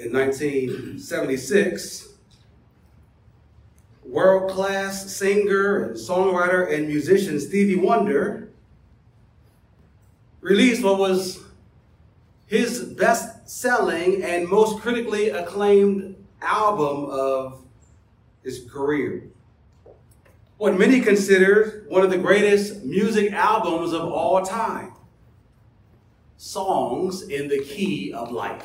In 1976, world class singer and songwriter and musician Stevie Wonder released what was his best selling and most critically acclaimed album of his career. What many consider one of the greatest music albums of all time Songs in the Key of Life.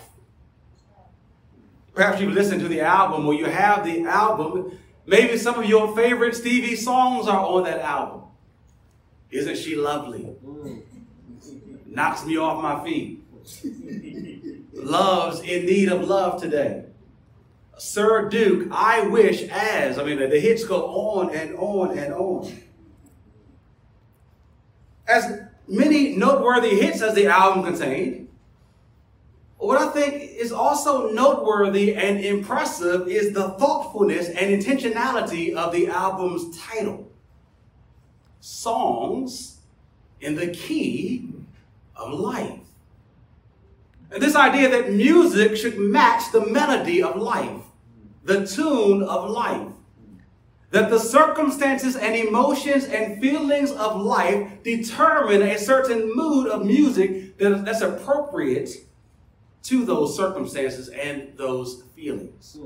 Perhaps you've listened to the album or you have the album. Maybe some of your favorite Stevie songs are on that album. Isn't she lovely? Knocks me off my feet. Love's in need of love today. Sir Duke, I wish as. I mean, the hits go on and on and on. As many noteworthy hits as the album contained, what I think is also noteworthy and impressive is the thoughtfulness and intentionality of the album's title Songs in the Key of Life. And this idea that music should match the melody of life, the tune of life. That the circumstances and emotions and feelings of life determine a certain mood of music that's appropriate to those circumstances and those feelings.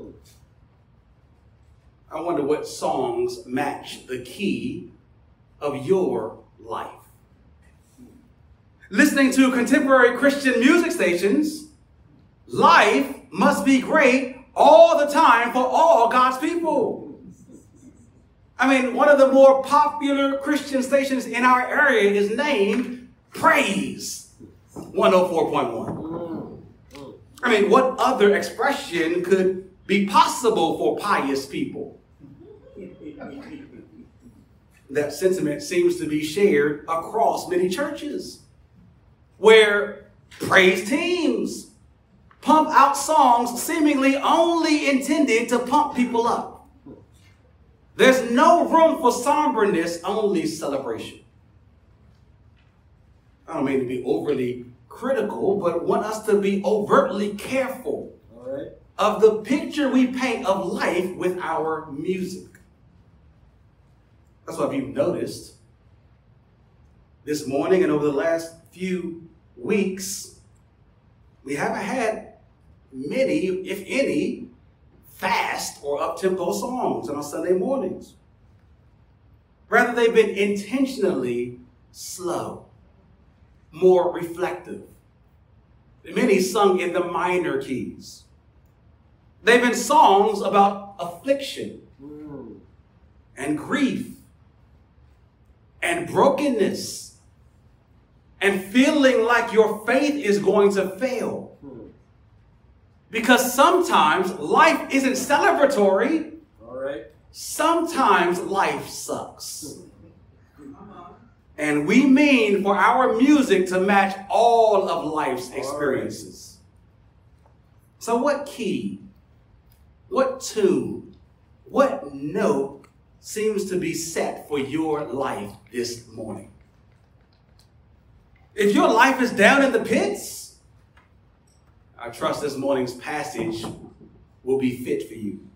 I wonder what songs match the key of your life. Listening to contemporary Christian music stations, life must be great all the time for all God's people. I mean, one of the more popular Christian stations in our area is named Praise 104.1. I mean, what other expression could be possible for pious people? that sentiment seems to be shared across many churches where praise teams pump out songs seemingly only intended to pump people up. There's no room for somberness, only celebration. I don't mean to be overly critical, but want us to be overtly careful of the picture we paint of life with our music. That's what you've noticed this morning and over the last few weeks, we haven't had many, if any, fast or up-tempo songs on our Sunday mornings. Rather, they've been intentionally slow more reflective. Many sung in the minor keys. They've been songs about affliction and grief and brokenness and feeling like your faith is going to fail. Because sometimes life isn't celebratory. All right. Sometimes life sucks. And we mean for our music to match all of life's experiences. So, what key, what tune, what note seems to be set for your life this morning? If your life is down in the pits, I trust this morning's passage will be fit for you.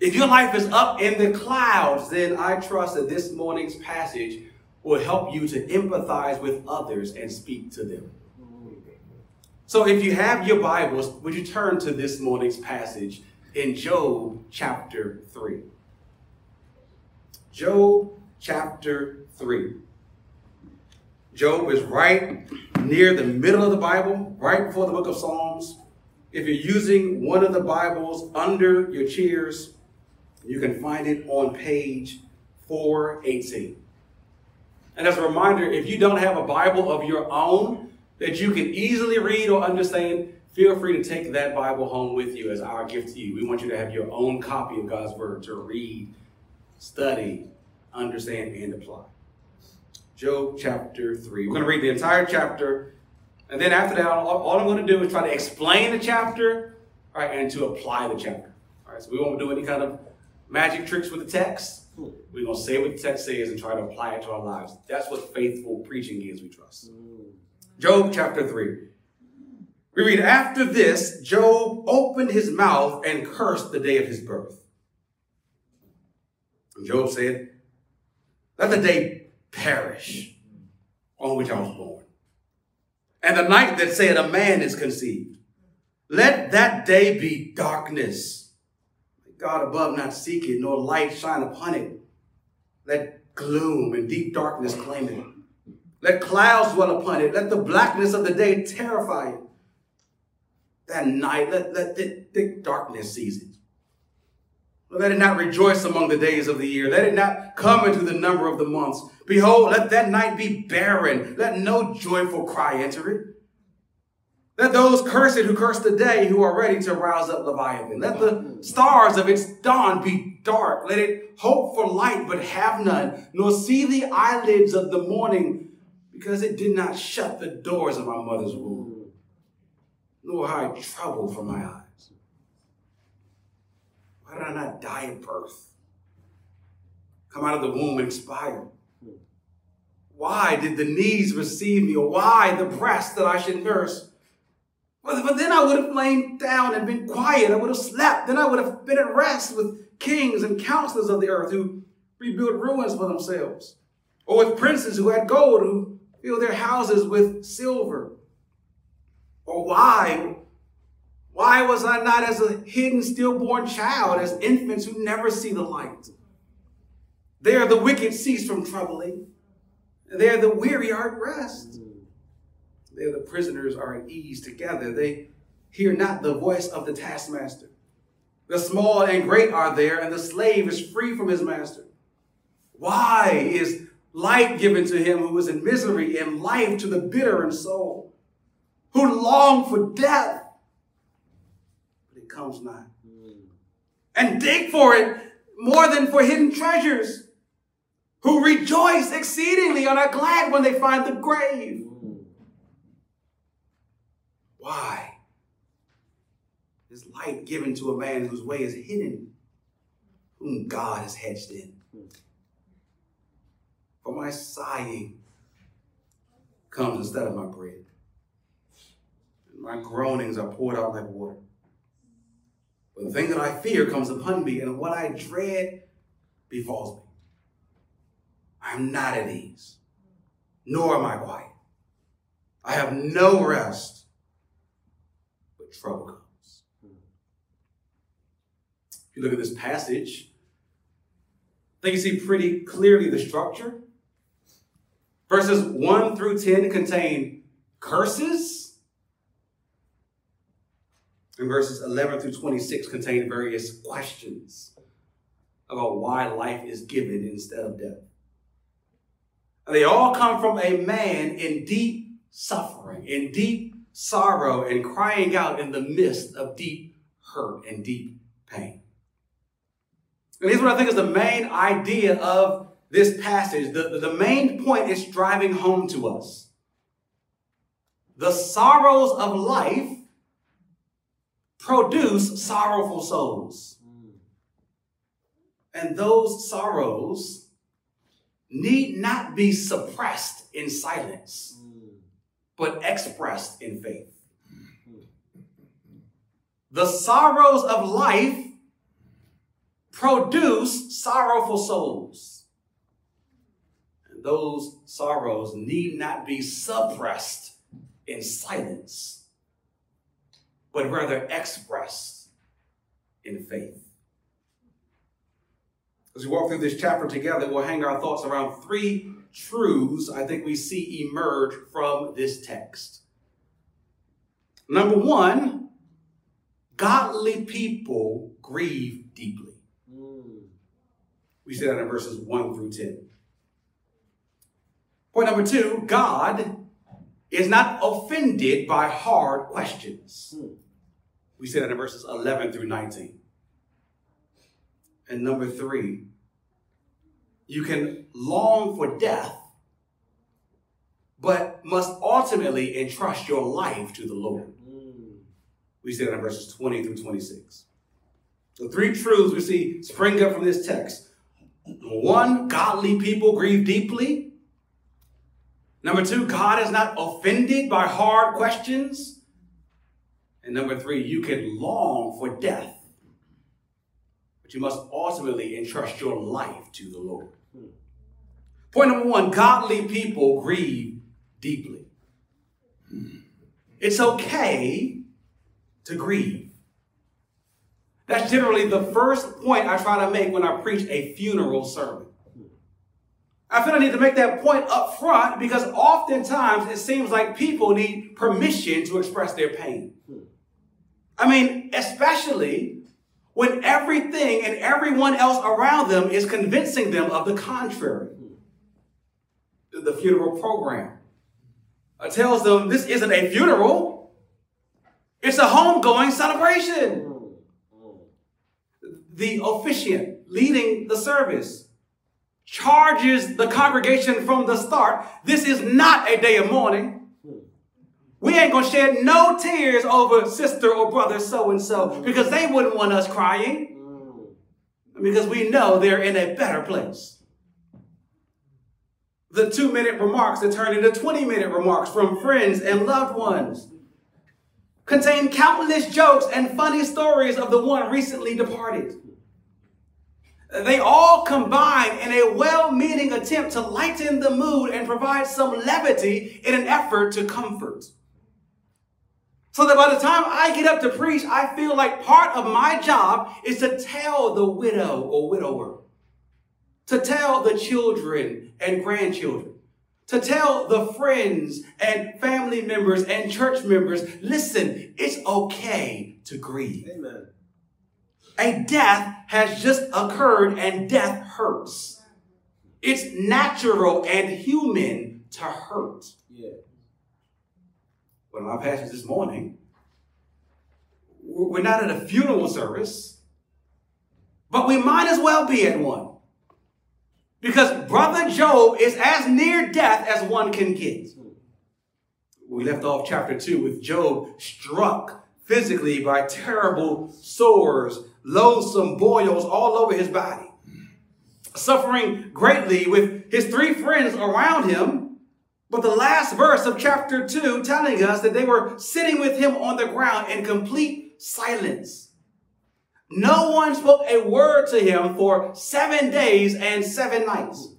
If your life is up in the clouds, then I trust that this morning's passage will help you to empathize with others and speak to them. So if you have your Bibles, would you turn to this morning's passage in Job chapter 3? Job chapter 3. Job is right near the middle of the Bible, right before the book of Psalms. If you're using one of the Bibles under your chairs, you can find it on page 418. And as a reminder, if you don't have a Bible of your own that you can easily read or understand, feel free to take that Bible home with you as our gift to you. We want you to have your own copy of God's Word to read, study, understand, and apply. Job chapter 3. We're going to read the entire chapter. And then after that, all, I'm going to do is try to explain the chapter all right, and to apply the chapter. All right, so we won't do any kind of magic tricks with the text. Hmm. We're going to say what the text says and try to apply it to our lives. That's what faithful preaching is, we trust. Hmm. Job chapter 3. We read, after this, Job opened his mouth and cursed the day of his birth. And Job said, Let the day perish on which I was born, and the night that said a man is conceived. Let that day be darkness. God above not seek it, nor light shine upon it. Let gloom and deep darkness claim it. Let clouds dwell upon it. Let the blackness of the day terrify it. That night, let, let thick darkness seize it. Let it not rejoice among the days of the year. Let it not come into the number of the months. Behold, let that night be barren. Let no joyful cry enter it. Let those curse it who curse the day who are ready to rouse up Leviathan. Let the stars of its dawn be dark. Let it hope for light but have none, nor see the eyelids of the morning because it did not shut the doors of my mother's womb, nor hide trouble from my eyes. Why did I not die at birth? Come out of the womb and expire? Why did the knees receive me, or why the breast that I should nurse? But, then I would have lain down and been quiet. I would have slept. Then I would have been at rest with kings and counselors of the earth who rebuild ruins for themselves, or with princes who had gold, who fill their houses with silver? Or why? Why was I not as a hidden stillborn child, as infants who never see the light? There the wicked cease from troubling. There the weary are at rest. There the prisoners are at ease together. They hear not the voice of the taskmaster. The small and great are there, and the slave is free from his master. Why is light given to him who is in misery, and life to the bitter in soul, who long for death, but it comes not, and dig for it more than for hidden treasures, who rejoice exceedingly and are glad when they find the grave. Why? Is light given to a man whose way is hidden, whom God has hedged in for my sighing comes instead of my bread. And my groanings are poured out like water. But the thing that I fear comes upon me, and what I dread befalls me. I am not at ease, nor am I quiet. I have no rest, trouble comes. Hmm. If you look at this passage, I think you see pretty clearly the structure. Verses 1 through 10 contain curses. And verses 11 through 26 contain various questions about why life is given instead of death. And they all come from a man in deep suffering, in deep sorrow, and crying out in the midst of deep hurt and deep pain. And here's what I think is the main idea of this passage, the, the main point is driving home to us. The sorrows of life produce sorrowful souls. And those sorrows need not be suppressed in silence, but expressed in faith. The sorrows of life produce sorrowful souls And those sorrows need not be suppressed in silence, but rather expressed in faith. As we walk through this chapter together, we'll hang our thoughts around three truths I think we see emerge from this text. Number one, godly people grieve deeply. We see that in verses 1 through 10. Point number two God is not offended by hard questions. We see that in verses 11 through 19. And number three, you can long for death, but must ultimately entrust your life to the Lord. We see that in verses 20 through 26. The three truths we see spring up from this text. One, godly people grieve deeply. Number two, God is not offended by hard questions. And number three, you can long for death, but you must ultimately entrust your life to the Lord. Point number one godly people grieve deeply. It's okay to grieve. That's generally the first point I try to make when I preach a funeral sermon. I feel I need to make that point up front because oftentimes it seems like people need permission to express their pain. I mean, especially when everything and everyone else around them is convincing them of the contrary. The funeral program tells them this isn't a funeral, it's a homegoing celebration. The officiant leading the service charges the congregation from the start this is not a day of mourning. We ain't gonna shed no tears over sister or brother so and so because they wouldn't want us crying because we know they're in a better place. The two minute remarks that turn into 20 minute remarks from friends and loved ones contain countless jokes and funny stories of the one recently departed. They all combine in a well meaning attempt to lighten the mood and provide some levity in an effort to comfort. So that by the time I get up to preach, I feel like part of my job is to tell the widow or widower, to tell the children and grandchildren, to tell the friends and family members and church members, listen, it's okay to grieve. Amen. A death has just occurred and death hurts. It's natural and human to hurt. Yeah of my pastors this morning, we're not at a funeral service, but we might as well be at one. Because Brother Job is as near death as one can get. We left off chapter 2 with Job struck physically by terrible sores, loathsome boils all over his body. Suffering greatly with his three friends around him but the last verse of chapter 2 telling us that they were sitting with him on the ground in complete silence. No one spoke a word to him for seven days and seven nights,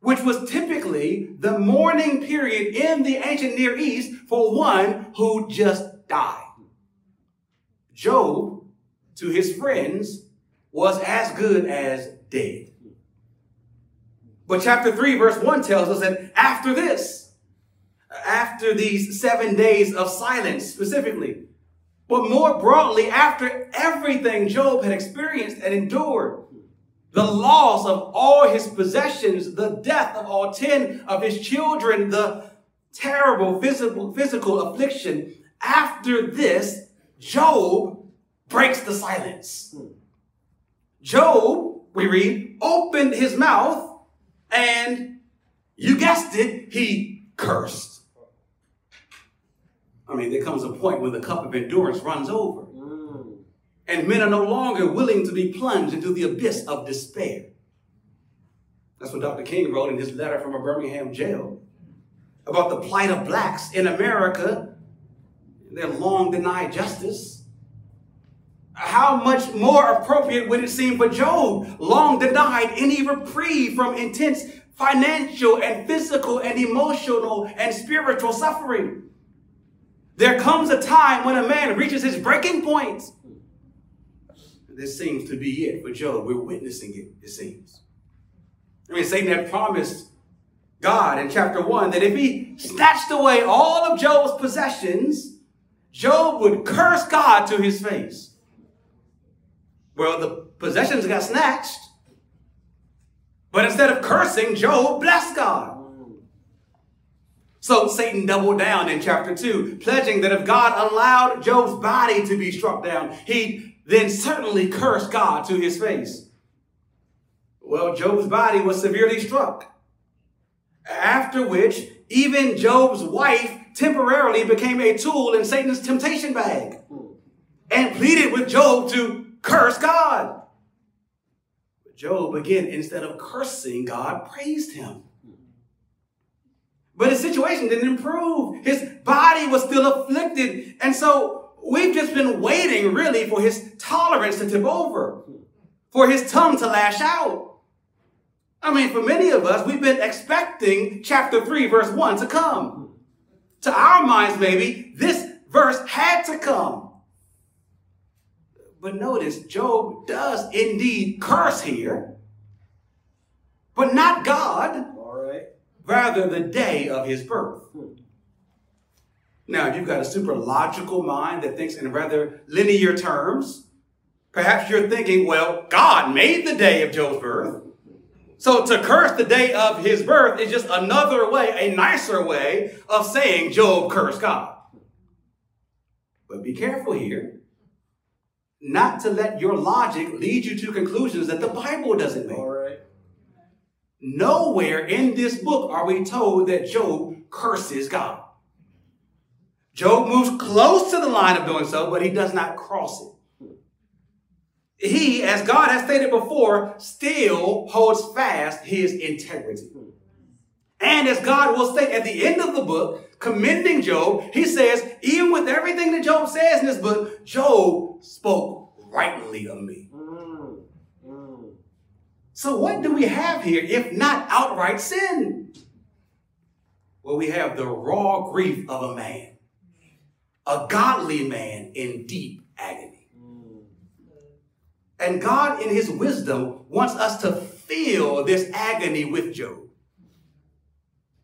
which was typically the mourning period in the ancient Near East for one who just died. Job, to his friends, was as good as dead. But chapter 3, verse 1 tells us that after this, after these seven days of silence specifically, but more broadly, after everything Job had experienced and endured, the loss of all his possessions, the death of all 10 of his children, the terrible physical, physical affliction, after this, Job breaks the silence. Job, we read, opened his mouth and you guessed it, he cursed. I mean, there comes a point when the cup of endurance runs over. Mm. And men are no longer willing to be plunged into the abyss of despair. That's what Dr. King wrote in his letter from a Birmingham jail about the plight of blacks in America, their long denied justice. How much more appropriate would it seem for Job, long denied any reprieve from intense financial and physical and emotional and spiritual suffering? There comes a time when a man reaches his breaking point. This seems to be it for Job. We're witnessing it, it seems. I mean, Satan had promised God in chapter 1 that if he snatched away all of Job's possessions, Job would curse God to his face. Well, the possessions got snatched. But instead of cursing, Job blessed God. So Satan doubled down in chapter 2, pledging that if God allowed Job's body to be struck down, he then certainly cursed God to his face. Well, Job's body was severely struck. After which, even Job's wife temporarily became a tool in Satan's temptation bag and pleaded with Job to curse God. But Job, again, instead of cursing God, praised him. But his situation didn't improve. His body was still afflicted. And so We've just been waiting really for his tolerance to tip over, for his tongue to lash out. I mean, for many of us, we've been expecting chapter 3, verse 1 to come. To our minds, maybe, this verse had to come. But notice, Job does indeed curse here, but not God, All right. rather the day of his birth. Hmm. Now, if you've got a super logical mind that thinks in rather linear terms, perhaps you're thinking, well, God made the day of Job's birth. So to curse the day of his birth is just another way, a nicer way of saying Job cursed God. But be careful here not to let your logic lead you to conclusions that the Bible doesn't make. All right. Nowhere in this book are we told that Job curses God. Job moves close to the line of doing so, but he does not cross it. He, as God has stated before, still holds fast his integrity. And as God will state at the end of the book, commending Job, he says, even with everything that Job says in this book, Job spoke rightly of me. Mm. Mm. So, what do we have here if not outright sin? Well, we have the raw grief of a man, a godly man in deep agony. Mm. And God, in his wisdom, wants us to feel this agony with Job.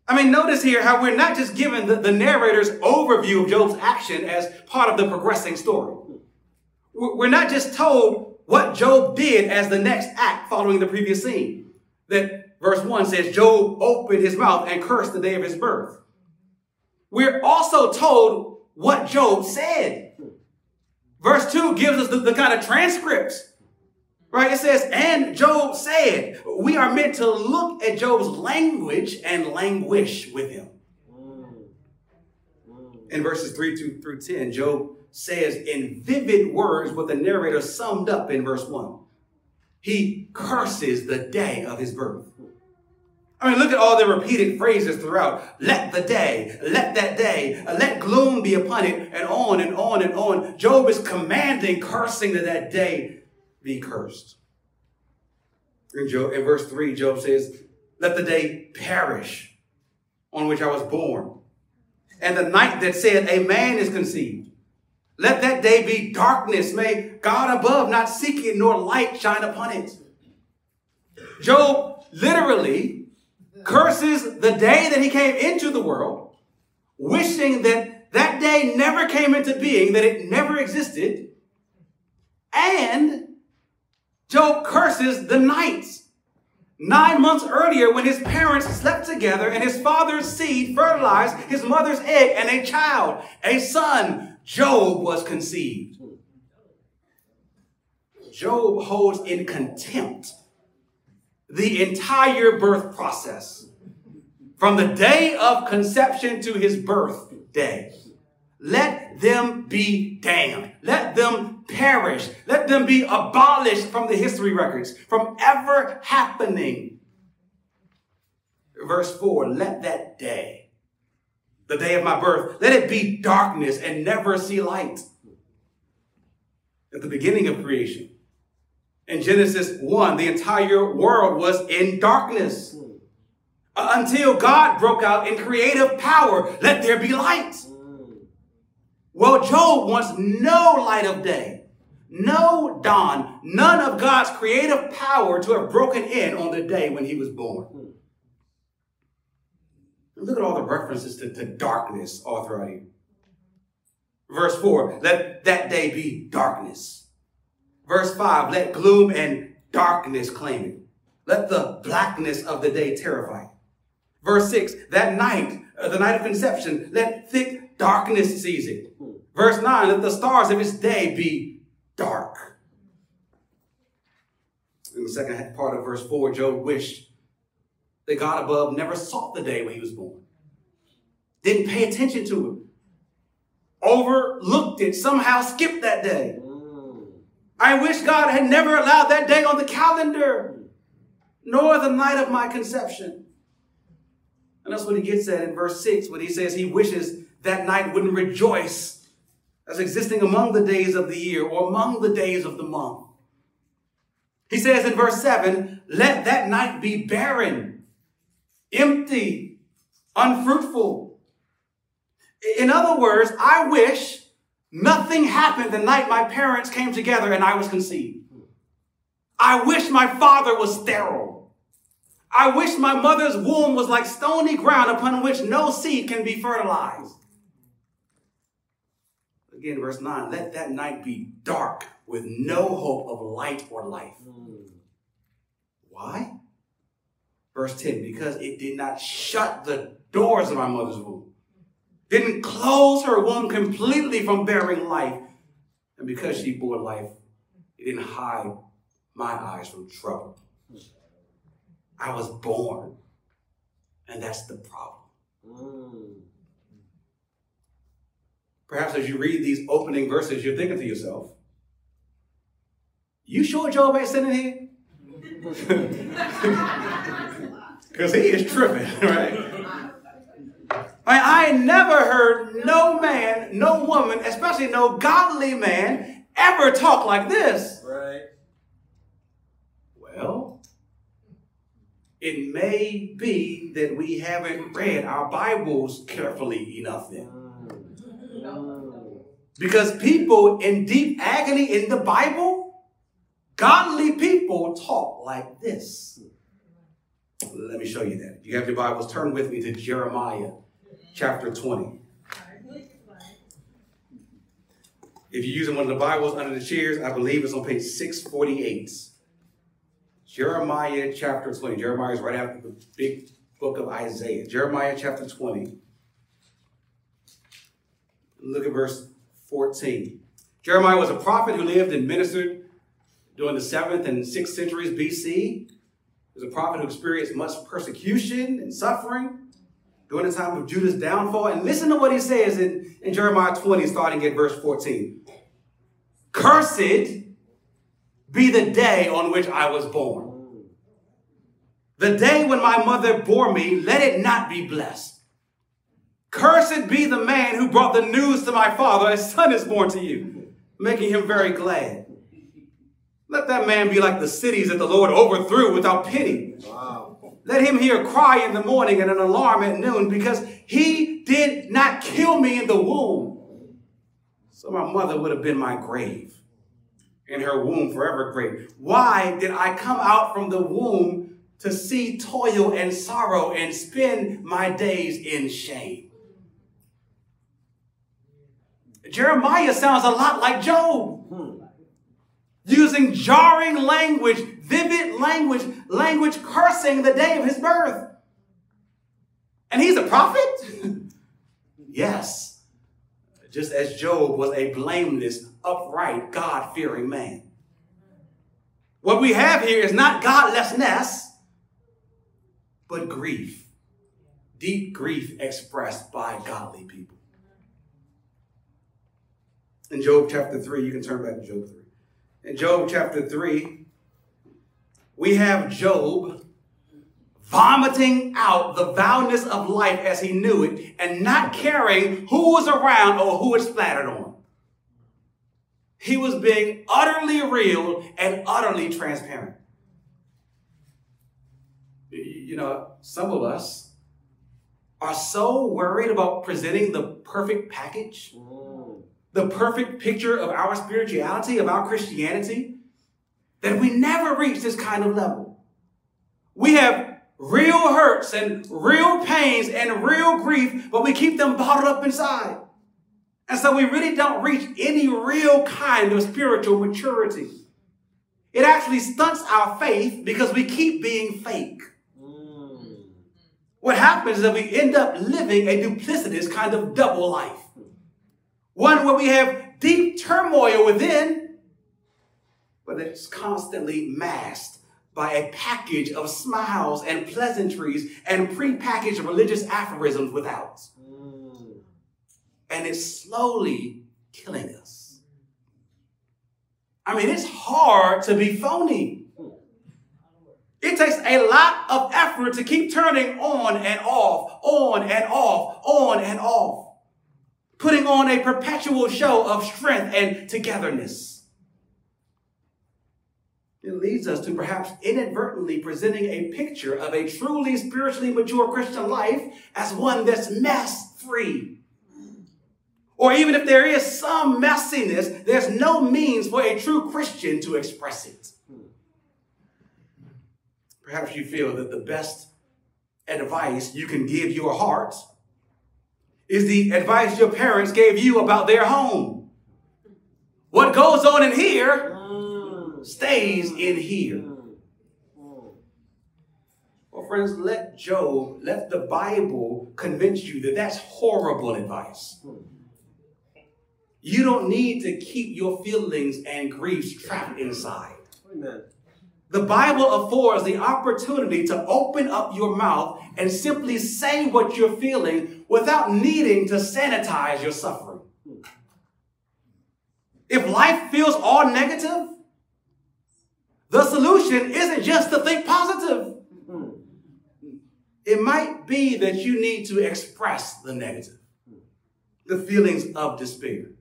I mean, notice here how we're not just given the, the narrator's overview of Job's action as part of the progressing story. We're not just told what Job did as the next act following the previous scene. That verse 1 says, Job opened his mouth and cursed the day of his birth. We're also told what Job said. Verse 2 gives us the, the kind of transcripts. Right? It says, and Job said, we are meant to look at Job's language and languish with him. Mm. Mm. In verses 3 to, through 10, Job says in vivid words what the narrator summed up in verse 1. He curses the day of his birth. I mean, look at all the repeated phrases throughout. Let the day, let that day, uh, let gloom be upon it, and on and on and on. Job is commanding, cursing that that day be cursed. In, Job, in verse 3, Job says, Let the day perish on which I was born, and the night that said, A man is conceived. Let that day be darkness. May God above not seek it, nor light shine upon it. Job literally curses the day that he came into the world, wishing that that day never came into being, that it never existed. And Job curses the nights. Nine months earlier, when his parents slept together and his father's seed fertilized his mother's egg and a child, a son, Job was conceived. Job holds in contempt the entire birth process from the day of conception to his birthday. Let them be damned. Let them perish. Let them be abolished from the history records, from ever happening. Verse 4 Let that day, the day of my birth, let it be darkness and never see light. At the beginning of creation, in Genesis 1, the entire world was in darkness until God broke out in creative power. Let there be light. Well, Job wants no light of day, no dawn, none of God's creative power to have broken in on the day when he was born. Look at all the references to, to darkness all throughout here. Verse 4, let that day be darkness. Verse 5, let gloom and darkness claim it. Let the blackness of the day terrify it. Verse 6, that night, uh, the night of conception, let thick darkness seize it. Verse 9, let the stars of its day be dark. In the second part of verse 4, Job wished that God above never sought the day when he was born. Didn't pay attention to it. Overlooked it, somehow skipped that day. Mm. I wish God had never allowed that day on the calendar, nor the night of my conception. And that's what he gets at in verse 6 when he says he wishes that night wouldn't rejoice as existing among the days of the year or among the days of the month. He says in verse 7 let that night be barren, empty, unfruitful. In other words, I wish nothing happened the night my parents came together and I was conceived. I wish my father was sterile. I wish my mother's womb was like stony ground upon which no seed can be fertilized. Again, verse 9 let that night be dark with no hope of light or life. Mm. Why? Verse 10 because it did not shut the doors of my mother's womb, didn't close her womb completely from bearing life. And because she bore life, it didn't hide my eyes from trouble. I was born, and that's the problem. Perhaps as you read these opening verses, you're thinking to yourself, you sure Job ain't sitting here? Because he is tripping, right? I, I never heard no man, no woman, especially no godly man, ever talk like this. Right. Well, it may be that we haven't read our Bibles carefully enough then. Mm. Because people in deep agony in the Bible, godly people talk like this. Let me show you that. If You have your Bibles, turn with me to Jeremiah chapter 20. If you're using one of the Bibles under the chairs, I believe it's on page 648. Jeremiah chapter 20. Jeremiah is right after the big book of Isaiah. Jeremiah chapter 20. Look at verse 14. Jeremiah was a prophet who lived and ministered during the 7th and 6th centuries BC. He was a prophet who experienced much persecution and suffering during the time of Judah's downfall. And listen to what he says in, in Jeremiah 20, starting at verse 14. Cursed be the day on which I was born. The day when my mother bore me, let it not be blessed. Cursed be the man who brought the news to my father, a son is born to you, making him very glad. Let that man be like the cities that the Lord overthrew without pity. Wow. Let him hear a cry in the morning and an alarm at noon because he did not kill me in the womb. So my mother would have been my grave in her womb forever grave. Why did I come out from the womb to see toil and sorrow and spend my days in shame? Jeremiah sounds a lot like Job. Hmm. Using jarring language, vivid language, language cursing the day of his birth. And he's a prophet? yes. Just as Job was a blameless, upright, God fearing man. What we have here is not godlessness, but grief. Deep grief expressed by godly people. In Job chapter 3, you can turn back to Job 3. In Job chapter 3, we have Job vomiting out the vowness of life as he knew it and not caring who was around or who it splattered on. He was being utterly real and utterly transparent. You know, some of us are so worried about presenting the perfect package, mm. The perfect picture of our spirituality, of our Christianity, that we never reach this kind of level. We have real hurts and real pains and real grief, but we keep them bottled up inside. And so we really don't reach any real kind of spiritual maturity. It actually stunts our faith because we keep being fake. Mm. What happens is that we end up living a duplicitous kind of double life. One where we have deep turmoil within, but it's constantly masked by a package of smiles and pleasantries and prepackaged religious aphorisms without and it's slowly killing us. I mean, it's hard to be phony. It takes a lot of effort to keep turning on and off, on and off, on and off. Putting on a perpetual show of strength and togetherness. It leads us to perhaps inadvertently presenting a picture of a truly spiritually mature Christian life as one that's mess free. Or even if there is some messiness, there's no means for a true Christian to express it. Perhaps you feel that the best advice you can give your heart is the advice your parents gave you about their home. What goes on in here stays in here. Well, friends, let Job, let the Bible convince you that that's horrible advice. You don't need to keep your feelings and griefs trapped inside. Amen. The Bible affords the opportunity to open up your mouth and simply say what you're feeling without needing to sanitize your suffering. If life feels all negative, the solution isn't just to think positive. It might be that you need to express the negative, the feelings of despair.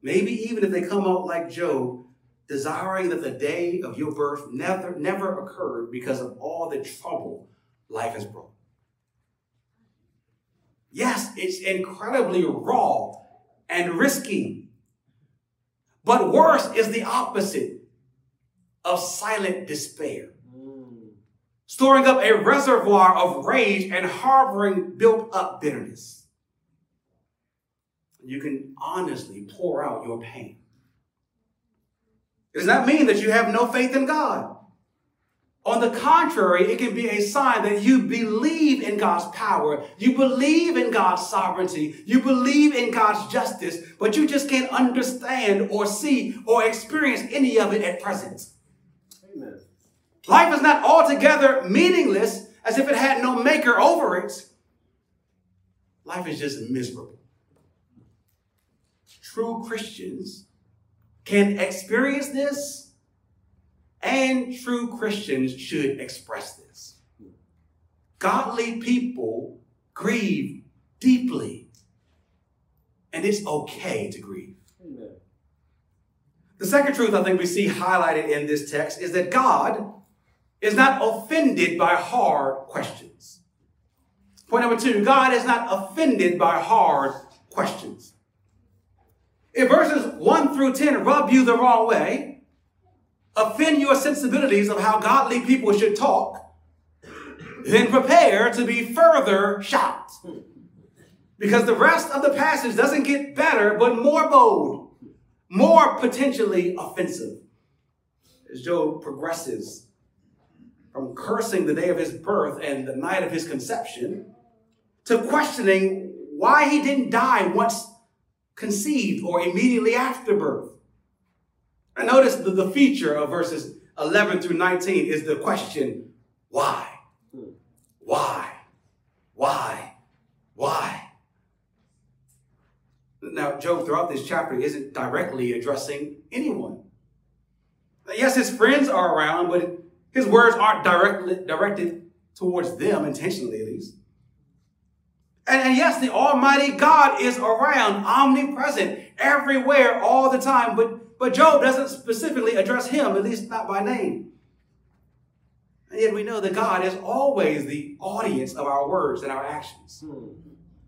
Maybe even if they come out like Job, desiring that the day of your birth never, never occurred because of all the trouble life has brought. Yes, it's incredibly raw and risky. But worse is the opposite of silent despair storing up a reservoir of rage and harboring built up bitterness. You can honestly pour out your pain. It does not mean that you have no faith in God. On the contrary, it can be a sign that you believe in God's power, you believe in God's sovereignty, you believe in God's justice, but you just can't understand or see or experience any of it at present. Amen. Life is not altogether meaningless as if it had no maker over it. Life is just miserable. True Christians can experience this, and true Christians should express this. Godly people grieve deeply, and it's okay to grieve. Amen. The second truth I think we see highlighted in this text is that God is not offended by hard questions. Point number two God is not offended by hard questions. If verses 1 through 10 rub you the wrong way, offend your sensibilities of how godly people should talk, then prepare to be further shocked. Because the rest of the passage doesn't get better, but more bold, more potentially offensive. As Job progresses from cursing the day of his birth and the night of his conception to questioning why he didn't die once conceived or immediately after birth. And notice the, the feature of verses 11 through 19 is the question, why? Why? Why? Why? Now, Job, throughout this chapter, isn't directly addressing anyone. Yes, his friends are around, but his words aren't directly directed towards them, intentionally at least. And, and yes, the Almighty God is around, omnipresent, everywhere, all the time, but, but Job doesn't specifically address him, at least not by name. And yet we know that God is always the audience of our words and our actions,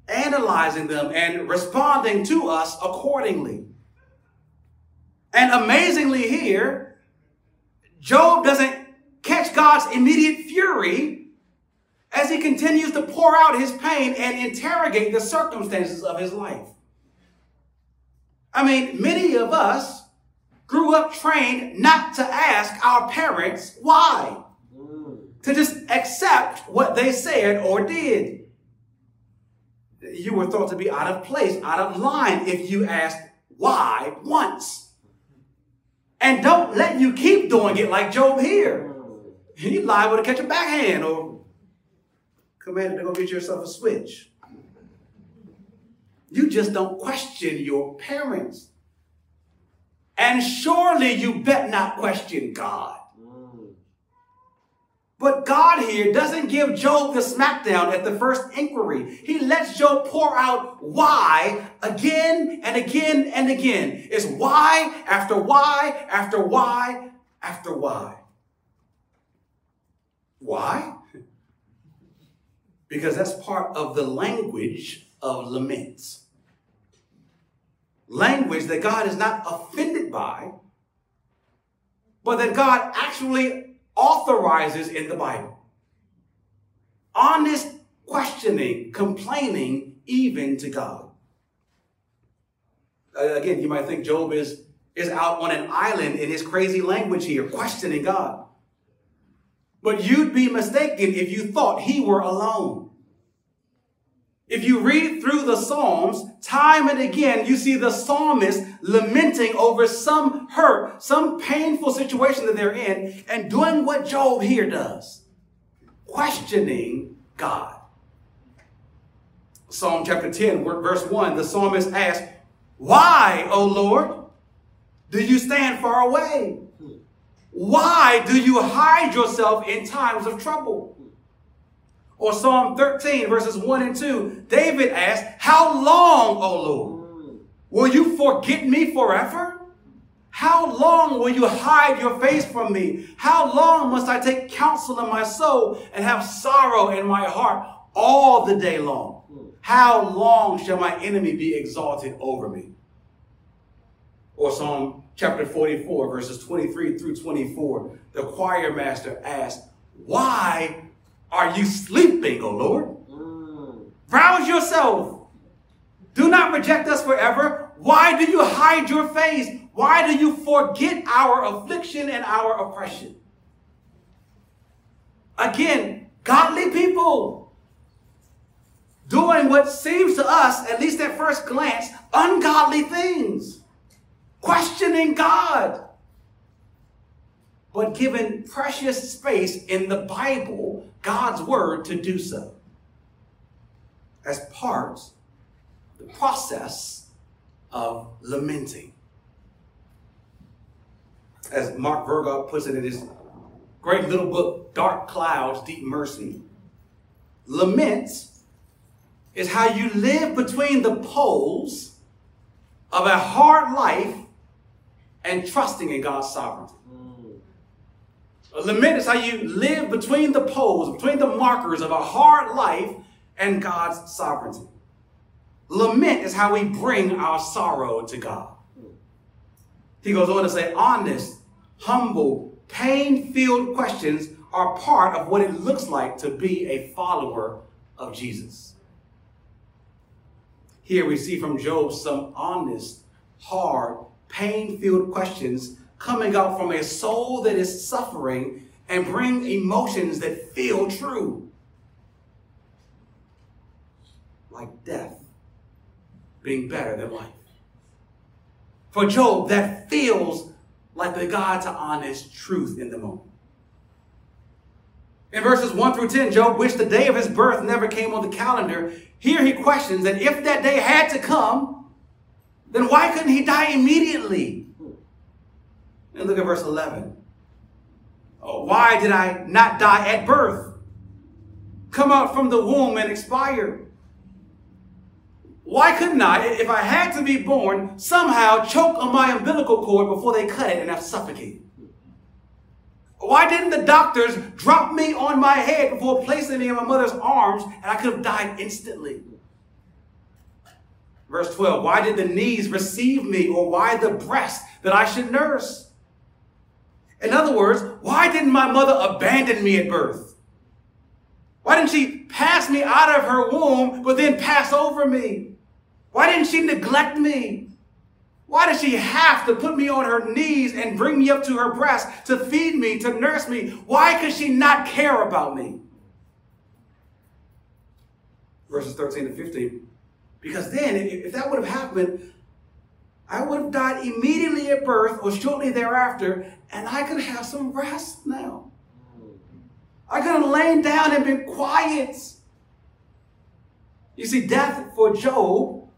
analyzing them and responding to us accordingly. And amazingly, here, Job doesn't catch God's immediate fury as he continues to pour out his pain and interrogate the circumstances of his life. I mean, many of us grew up trained not to ask our parents why, to just accept what they said or did. You were thought to be out of place, out of line if you asked why once. And don't let you keep doing it like Job here. You're liable to catch a backhand or commanded to go get yourself a switch. You just don't question your parents. And surely you bet not question God. But God here doesn't give Job the smackdown at the first inquiry. He lets Job pour out why again and again and again. It's why after why after why after why. Why? Because that's part of the language of laments. Language that God is not offended by, but that God actually authorizes in the Bible. Honest questioning, complaining even to God. Uh, again, you might think Job is, is out on an island in his crazy language here, questioning God. But you'd be mistaken if you thought he were alone. If you read through the Psalms, time and again, you see the psalmist lamenting over some hurt, some painful situation that they're in, and doing what Job here does questioning God. Psalm chapter 10, verse 1, the psalmist asks, Why, O Lord, do you stand far away? Why do you hide yourself in times of trouble? Or Psalm 13, verses 1 and 2, David asked, How long, O Lord? Will you forget me forever? How long will you hide your face from me? How long must I take counsel in my soul and have sorrow in my heart all the day long? How long shall my enemy be exalted over me? Or Psalm chapter 44, verses 23 through 24, the choir master asked, Why are you sleeping, O Lord? Mm. Rouse yourself. Do not reject us forever. Why do you hide your face? Why do you forget our affliction and our oppression? Again, godly people doing what seems to us, at least at first glance, ungodly things, questioning God but given precious space in the Bible, God's word, to do so. As part of the process of lamenting. As Mark Vroegop puts it in his great little book, Dark Clouds, Deep Mercy, lament is how you live between the poles of a hard life and trusting in God's sovereignty. Lament is how you live between the poles, between the markers of a hard life and God's sovereignty. Lament is how we bring our sorrow to God. He goes on to say, honest, humble, pain filled questions are part of what it looks like to be a follower of Jesus. Here we see from Job some honest, hard, pain filled questions coming out from a soul that is suffering and bring emotions that feel true. Like death being better than life. For Job, that feels like the God to honest truth in the moment. In verses 1 through 10, Job wished the day of his birth never came on the calendar. Here he questions that if that day had to come, then why couldn't he die immediately? And look at verse 11. Oh, why did I not die at birth? Come out from the womb and expire. Why couldn't I, if I had to be born, somehow choke on my umbilical cord before they cut it and have suffocated? Why didn't the doctors drop me on my head before placing me in my mother's arms and I could have died instantly? Verse 12, why did the knees receive me or why the breast that I should nurse? In other words, why didn't my mother abandon me at birth? Why didn't she pass me out of her womb, but then pass over me? Why didn't she neglect me? Why did she have to put me on her knees and bring me up to her breast to feed me, to nurse me? Why could she not care about me? Verses 13 and 15. Because then, if that would have happened, I would have died immediately at birth or shortly thereafter, and I could have some rest now. I could have lain down and been quiet. You see, death for Job,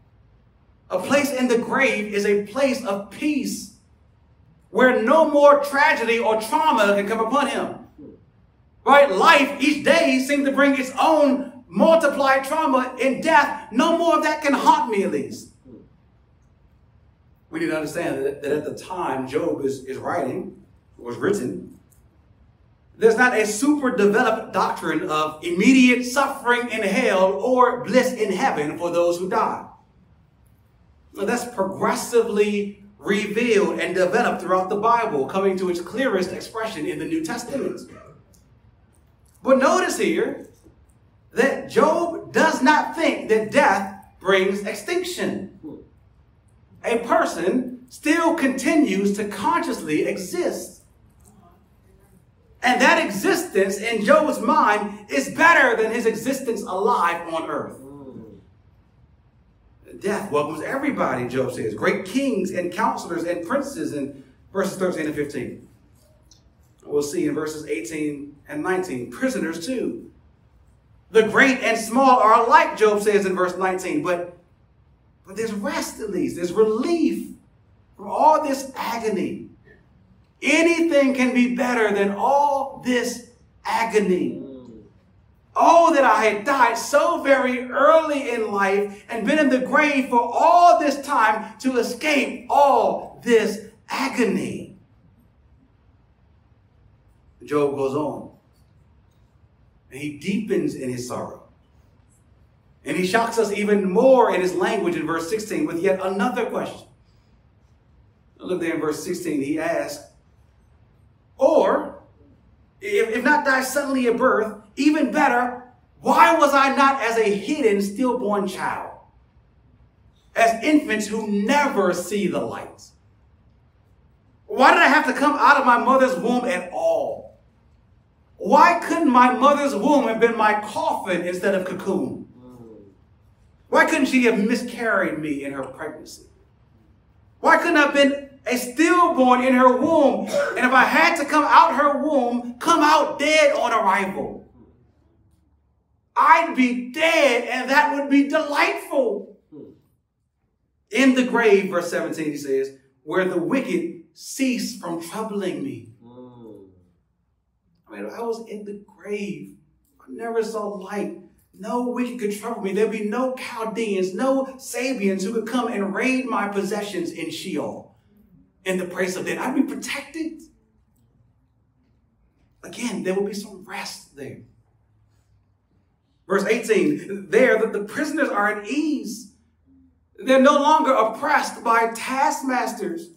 a place in the grave, is a place of peace where no more tragedy or trauma can come upon him. Right? Life each day seems to bring its own multiplied trauma in death. No more of that can haunt me, at least. We need to understand that, that at the time Job is, is writing, was written, there's not a super developed doctrine of immediate suffering in hell or bliss in heaven for those who die. Now, that's progressively revealed and developed throughout the Bible, coming to its clearest expression in the New Testament. But notice here that Job does not think that death brings extinction. A person still continues to consciously exist. And that existence in Job's mind is better than his existence alive on earth. Death welcomes everybody, Job says. Great kings and counselors and princes in verses 13 and 15. We'll see in verses 18 and 19. Prisoners too. The great and small are alike, Job says in verse 19. But, but there's rest at least. There's relief from all this agony. Anything can be better than all this agony. Oh, that I had died so very early in life and been in the grave for all this time to escape all this agony. Job goes on. And he deepens in his sorrow. And he shocks us even more in his language in verse 16 with yet another question. Look there in verse 16. He asks, Or, if, if not die suddenly at birth, even better, why was I not as a hidden stillborn child? As infants who never see the light? Why did I have to come out of my mother's womb at all? Why couldn't my mother's womb have been my coffin instead of cocoon? Why couldn't she have miscarried me in her pregnancy? Why couldn't I have been a stillborn in her womb? And if I had to come out her womb, come out dead on arrival. I'd be dead, and that would be delightful. In the grave, verse 17, he says, where the wicked cease from troubling me. I mean, I was in the grave. I never saw light. No wicked could trouble me. There'd be no Chaldeans, no Sabeans who could come and raid my possessions in Sheol, in the place of death. I'd be protected. Again, there would be some rest there. Verse 18, there the, the prisoners are at ease. They're no longer oppressed by taskmasters.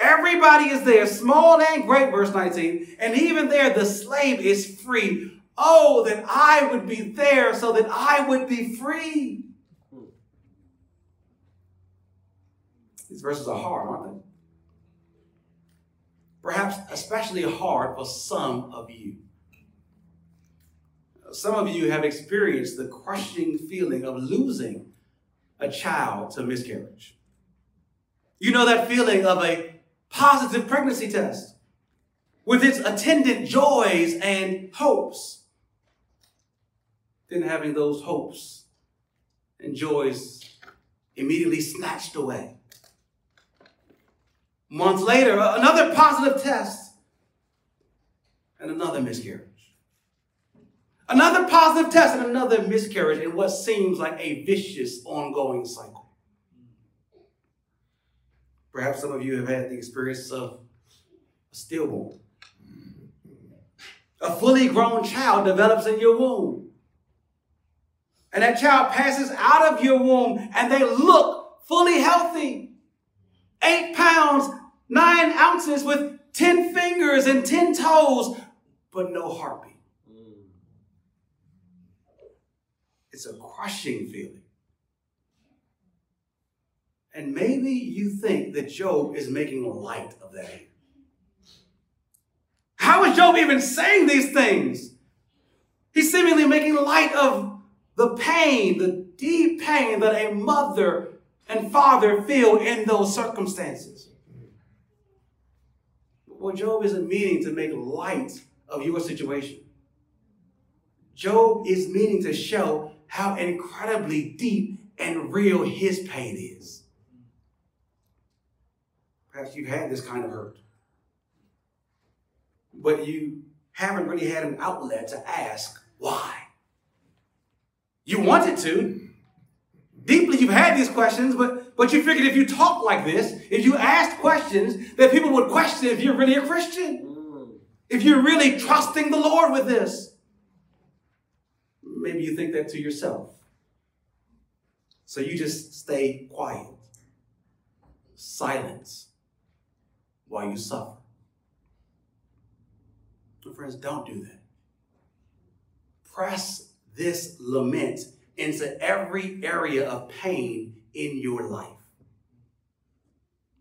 Everybody is there, small and great, verse 19. And even there, the slave is free. Oh, that I would be there so that I would be free. These verses are hard, aren't they? Perhaps especially hard for some of you. Some of you have experienced the crushing feeling of losing a child to miscarriage. You know that feeling of a positive pregnancy test with its attendant joys and hopes. Then having those hopes and joys immediately snatched away. Months later, another positive test and another miscarriage. Another positive test and another miscarriage in what seems like a vicious ongoing cycle. Perhaps some of you have had the experience of a stillborn. A fully grown child develops in your womb. And that child passes out of your womb and they look fully healthy. Eight pounds, nine ounces with 10 fingers and 10 toes, but no heartbeat. Mm. It's a crushing feeling. And maybe you think that Job is making light of that. How is Job even saying these things? He's seemingly making light of the pain, the deep pain that a mother and father feel in those circumstances. Well, Job isn't meaning to make light of your situation. Job is meaning to show how incredibly deep and real his pain is. Perhaps you've had this kind of hurt. But you haven't really had an outlet to ask why. You wanted to. Deeply, you've had these questions, but, but you figured if you talk like this, if you asked questions, that people would question if you're really a Christian, Mm. if you're really trusting the Lord with this. Maybe you think that to yourself. So you just stay quiet, silence, while you suffer. My friends, don't do that. Press this lament into every area of pain in your life.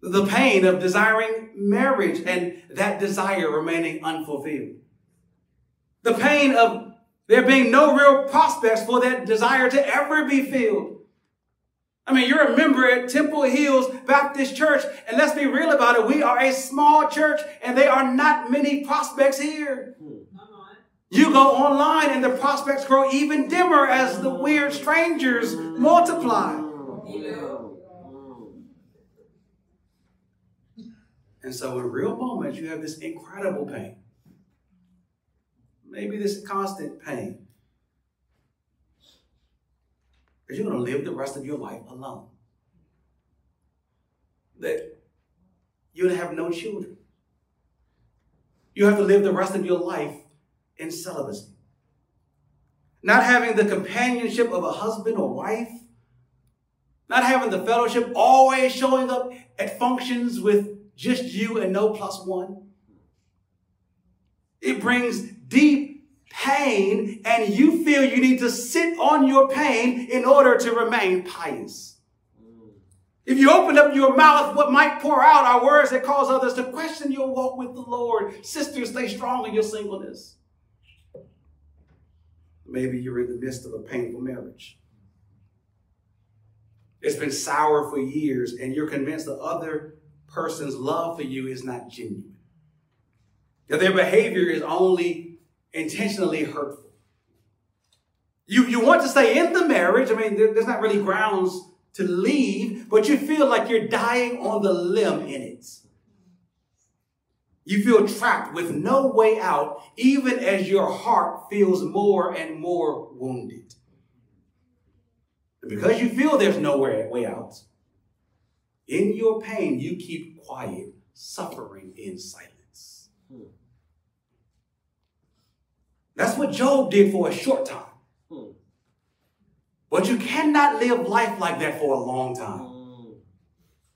The pain of desiring marriage and that desire remaining unfulfilled. The pain of there being no real prospects for that desire to ever be filled. I mean, you're a member at Temple Hills Baptist Church, and let's be real about it. We are a small church, and there are not many prospects here. You go online, and the prospects grow even dimmer as the weird strangers multiply. And so, in real moments, you have this incredible pain. Maybe this constant pain. Because you're going to live the rest of your life alone. That to have no children. You have to live the rest of your life in celibacy. Not having the companionship of a husband or wife. Not having the fellowship, always showing up at functions with just you and no plus one. It brings deep pain, and you feel you need to sit on your pain in order to remain pious. Mm. If you open up your mouth, what might pour out are words that cause others to question your walk with the Lord. Sisters, stay strong in your singleness. Maybe you're in the midst of a painful marriage. It's been sour for years, and you're convinced the other person's love for you is not genuine. That their behavior is only intentionally hurtful. You, you want to stay in the marriage. I mean, there, there's not really grounds to leave, but you feel like you're dying on the limb in it. You feel trapped with no way out, even as your heart feels more and more wounded. Because you feel there's no way way out, in your pain, you keep quiet, suffering in silence. Hmm. Hmm. That's what Job did for a short time. Hmm. But you cannot live life like that for a long time. Mm.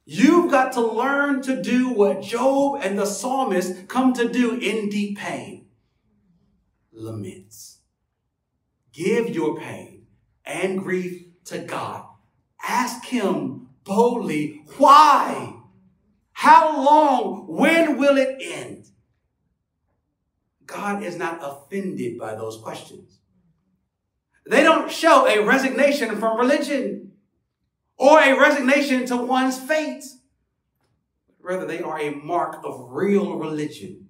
You've got to learn to do what Job and the psalmist come to do in deep pain laments. Give your pain and grief to God. Ask Him boldly, why? How long? When will it end? God is not offended by those questions. They don't show a resignation from religion or a resignation to one's fate. Rather, they are a mark of real religion,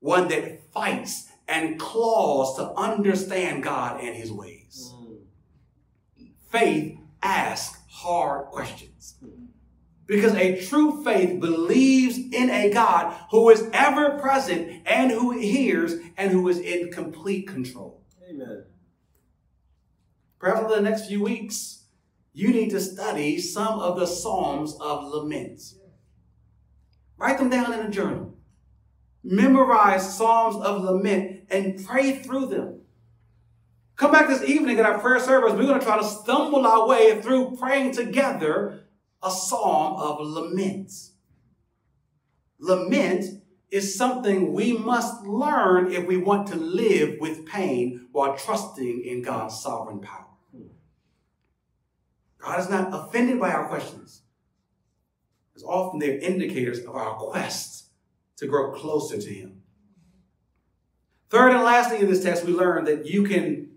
one that fights and claws to understand God and his ways. Mm. Faith asks hard questions. Because a true faith believes in a God who is ever present and who hears and who is in complete control. Amen. Perhaps over the next few weeks, you need to study some of the Psalms of Lament. Write them down in a journal. Memorize Psalms of Lament and pray through them. Come back this evening at our prayer service. We're going to try to stumble our way through praying together a psalm of lament. Lament is something we must learn if we want to live with pain while trusting in God's sovereign power. God is not offended by our questions. As often they're indicators of our quest to grow closer to Him. Third and lastly, in this text, we learn that you can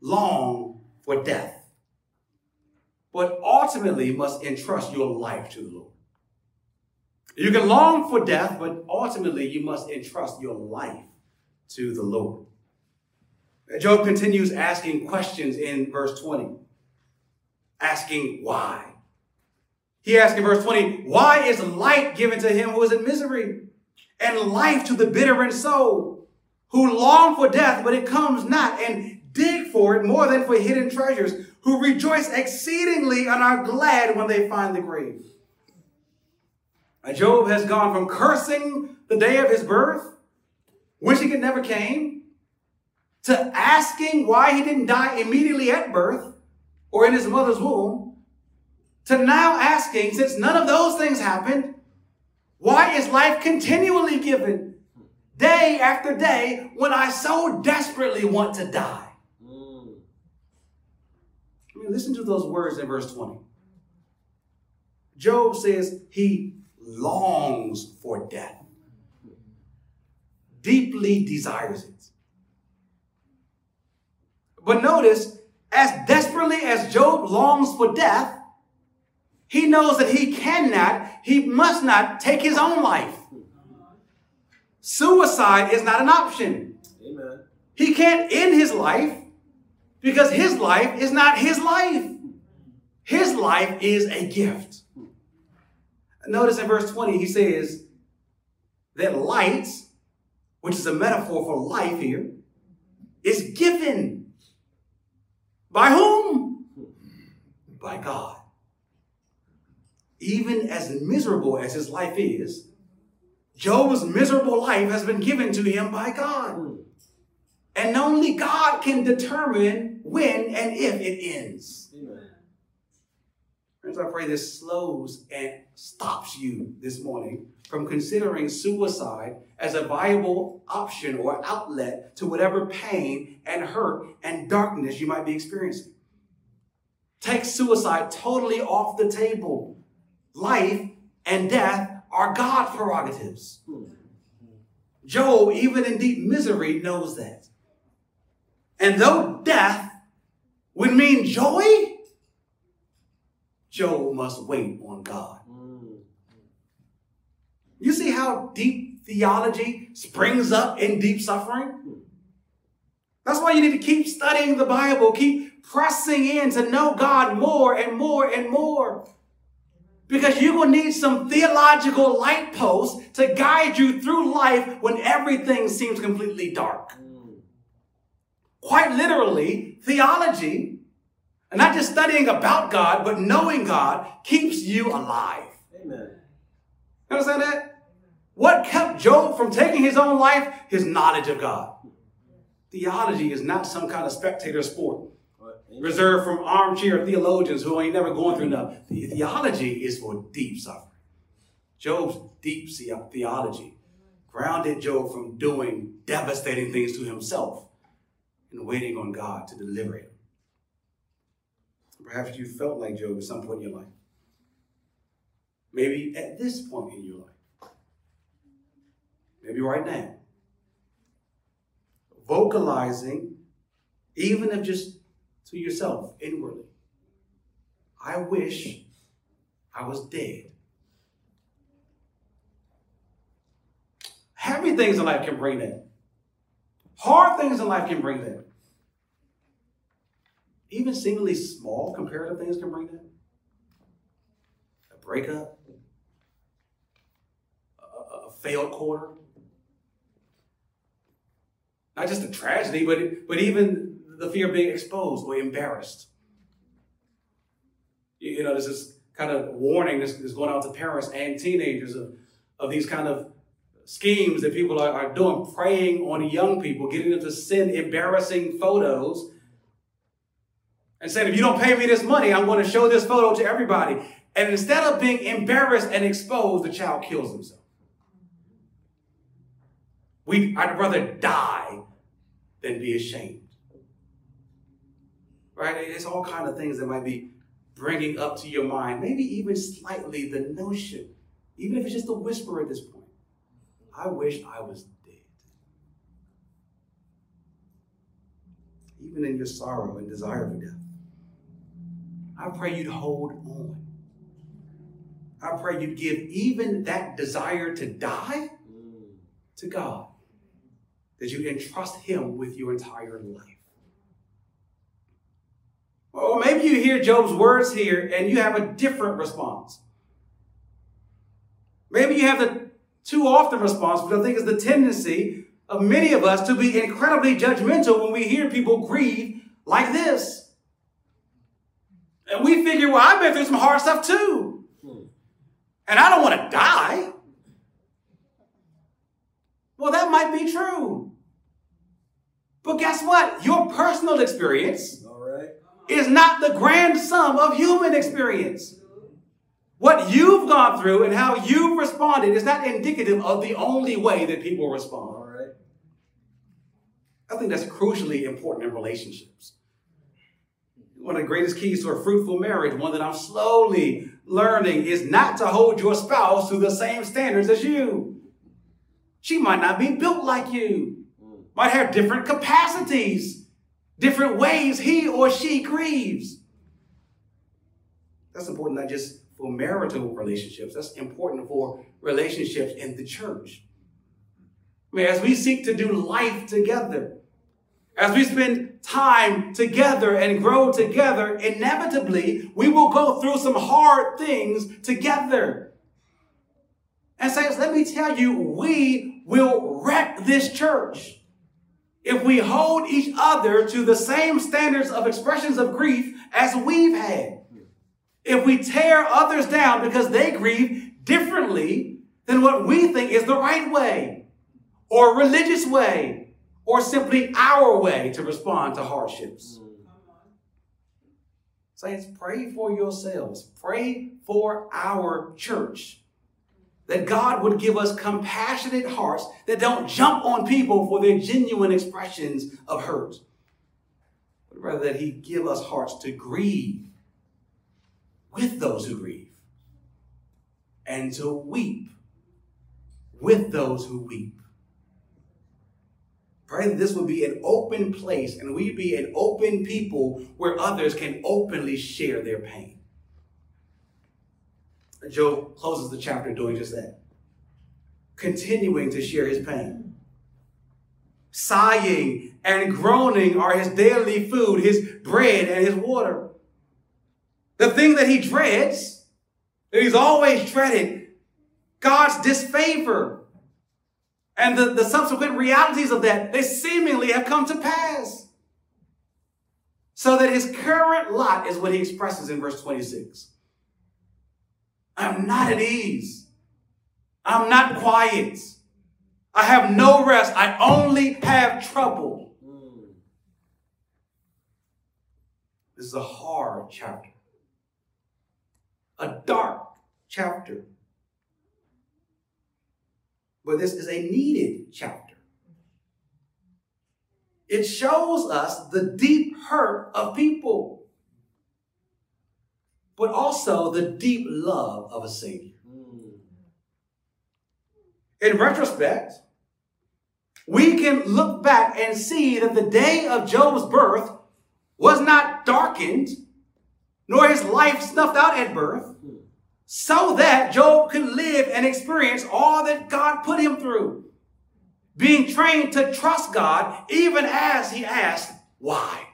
long for death, but ultimately must entrust your life to the Lord. You can long for death, but ultimately you must entrust your life to the Lord. Job continues asking questions in verse 20, asking why. He asks in verse 20, Why is light given to him who is in misery, and life to the bitter in soul? who long for death, but it comes not, and dig for it more than for hidden treasures, who rejoice exceedingly and are glad when they find the grave. Job has gone from cursing the day of his birth, wishing it never came, to asking why he didn't die immediately at birth or in his mother's womb, to now asking, since none of those things happened, why is life continually given day after day when I so desperately want to die? Listen to those words in verse 20. Job says he longs for death, deeply desires it. But notice, as desperately as Job longs for death, he knows that he cannot, he must not take his own life. Suicide is not an option. Amen. He can't end his life because his life is not his life. His life is a gift. Notice in verse 20, he says that light, which is a metaphor for life here, is given. By whom? By God. Even as miserable as his life is, Job's miserable life has been given to him by God. And only God can determine when and if it ends. Amen. Friends, I pray this slows and stops you this morning from considering suicide as a viable option or outlet to whatever pain and hurt and darkness you might be experiencing. Take suicide totally off the table. Life and death are God's prerogatives. Hmm. Job, even in deep misery, knows that. And though death would mean joy, Job must wait on God. You see how deep theology springs up in deep suffering? That's why you need to keep studying the Bible, keep pressing in to know God more and more and more. Because you will need some theological light posts to guide you through life when everything seems completely dark. Quite literally, theology, and not just studying about God, but knowing God, keeps you alive. Amen. You understand that? What kept Job from taking his own life? His knowledge of God. Theology is not some kind of spectator sport reserved from armchair theologians who ain't never going through nothing. The theology is for deep suffering. Job's deep theology grounded Job from doing devastating things to himself and waiting on God to deliver him. Perhaps you felt like Job at some point in your life. Maybe at this point in your life. Maybe right now. Vocalizing, even if just to yourself inwardly. I wish I was dead. Happy things in life can bring that. Hard things in life can bring that. Even seemingly small comparative things can bring that. A breakup, a, a failed quarter. Not just a tragedy, but, but even the fear of being exposed or embarrassed. You know, there's this kind of warning that's, going out to parents and teenagers of, of these kind of schemes that people are, are doing, preying on young people, getting them to send embarrassing photos and saying, if you don't pay me this money, I'm going to show this photo to everybody. And instead of being embarrassed and exposed, the child kills himself. We, I'd rather die than be ashamed right? It's all kind of things that might be bringing up to your mind, maybe even slightly the notion, even if it's just a whisper at this point. I wish I was dead. Even in your sorrow and desire for death. I pray you'd hold on. I pray you'd give even that desire to die to God, that you entrust Him with your entire life. Or maybe you hear Job's words here and you have a different response. Maybe you have the too often response, which I think is the tendency of many of us to be incredibly judgmental when we hear people grieve like this. And we figure, well, I've been through some hard stuff too. And I don't want to die. Well, that might be true. But guess what? Your personal experience is not the grand sum of human experience. What you've gone through and how you've responded is not indicative of the only way that people respond. All right. I think that's crucially important in relationships. One of the greatest keys to a fruitful marriage, one that I'm slowly learning, is not to hold your spouse to the same standards as you. She might not be built like you, hmm. might have different capacities, different ways he or she grieves. That's important not just for marital relationships. That's important for relationships in the church. I mean, as we seek to do life together, as we spend time together and grow together, inevitably we will go through some hard things together. And saints, let me tell you, we will wreck this church if we hold each other to the same standards of expressions of grief as we've had if we tear others down because they grieve differently than what we think is the right way or religious way or simply our way to respond to hardships. Saints, pray for yourselves. Pray for our church. That God would give us compassionate hearts that don't jump on people for their genuine expressions of hurt, but rather that He give us hearts to grieve with those who grieve and to weep with those who weep. Pray that this would be an open place and we be an open people where others can openly share their pain. Job closes the chapter doing just that, continuing to share his pain. Sighing and groaning are his daily food, his bread and his water. The thing that he dreads, that he's always dreaded, God's disfavor. And the, the subsequent realities of that, they seemingly have come to pass. So that his current lot is what he expresses in verse 26. I'm not at ease. I'm not quiet. I have no rest. I only have trouble. Hmm. This is a hard chapter a dark chapter. But this is a needed chapter. It shows us the deep hurt of people, but also the deep love of a Savior. Hmm. In retrospect, we can look back and see that the day of Job's birth was not darkened nor his life snuffed out at birth, so that Job could live and experience all that God put him through. Being trained to trust God even as he asked, why?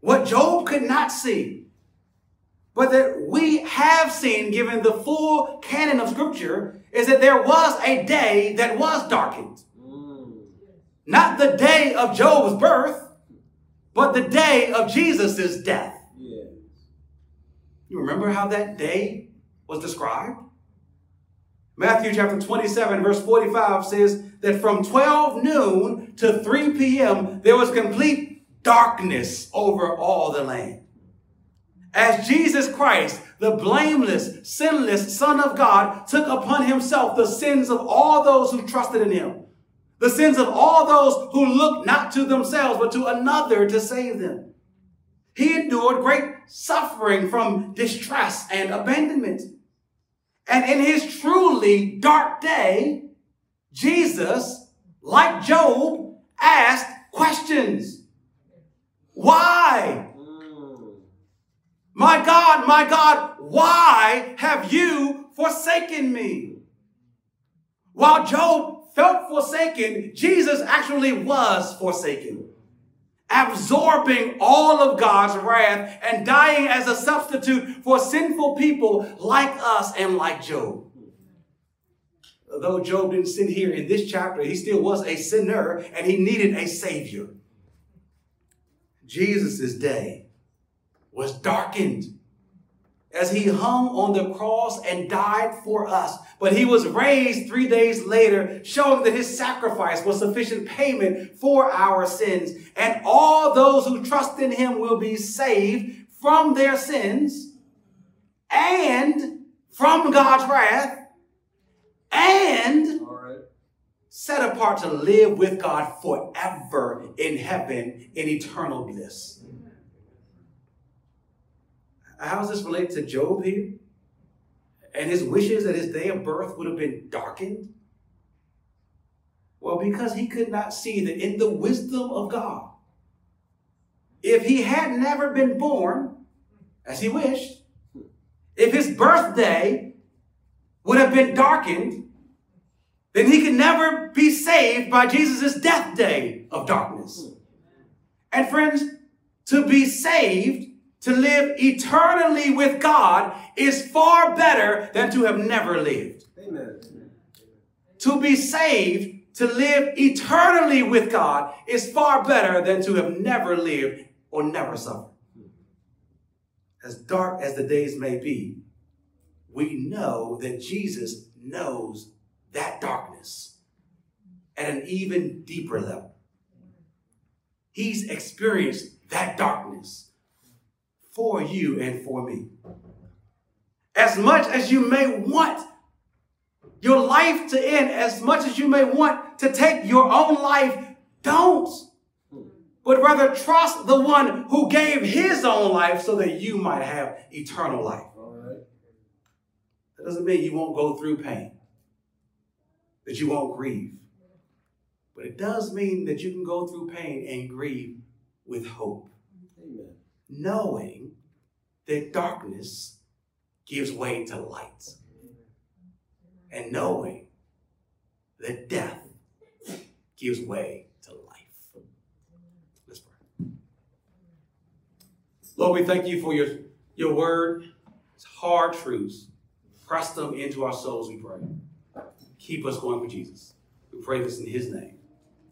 What Job could not see, but that we have seen, given the full canon of Scripture, is that there was a day that was darkened. Mm. Not the day of Job's birth, but the day of Jesus' death. Yes. You remember how that day was described? Matthew chapter 27, verse 45 says that from 12 noon to 3 p.m., there was complete darkness over all the land. As Jesus Christ, the blameless, sinless Son of God, took upon himself the sins of all those who trusted in him the sins of all those who look not to themselves, but to another to save them. He endured great suffering from distress and abandonment. And in his truly dark day, Jesus, like Job, asked questions. Why? My God, my God, why have you forsaken me? While Job felt forsaken, Jesus actually was forsaken, absorbing all of God's wrath and dying as a substitute for sinful people like us and like Job. though Job didn't sin here in this chapter, he still was a sinner and he needed a savior. Jesus' day was darkened as he hung on the cross and died for us. But he was raised three days later, showing that his sacrifice was sufficient payment for our sins. And all those who trust in him will be saved from their sins and from God's wrath and set apart to live with God forever in heaven in eternal bliss. How does this relate to Job here? And his wishes that his day of birth would have been darkened? Well, because he could not see that in the wisdom of God, if he had never been born, as he wished, if his birthday would have been darkened, then he could never be saved by Jesus' death day of darkness. And friends, to be saved to live eternally with God is far better than to have never lived. Amen. To be saved, to live eternally with God is far better than to have never lived or never suffered. As dark as the days may be, we know that Jesus knows that darkness at an even deeper level. He's experienced that darkness for you and for me. As much as you may want your life to end, as much as you may want to take your own life, don't. But rather trust the one who gave his own life so that you might have eternal life. That doesn't mean you won't go through pain, that you won't grieve. But it does mean that you can go through pain and grieve with hope. Knowing that darkness gives way to light, and knowing that death gives way to life. Let's pray. Lord, we thank you for your, your word, it's hard truths. Press them into our souls, we pray. Keep us going for Jesus. We pray this in his name.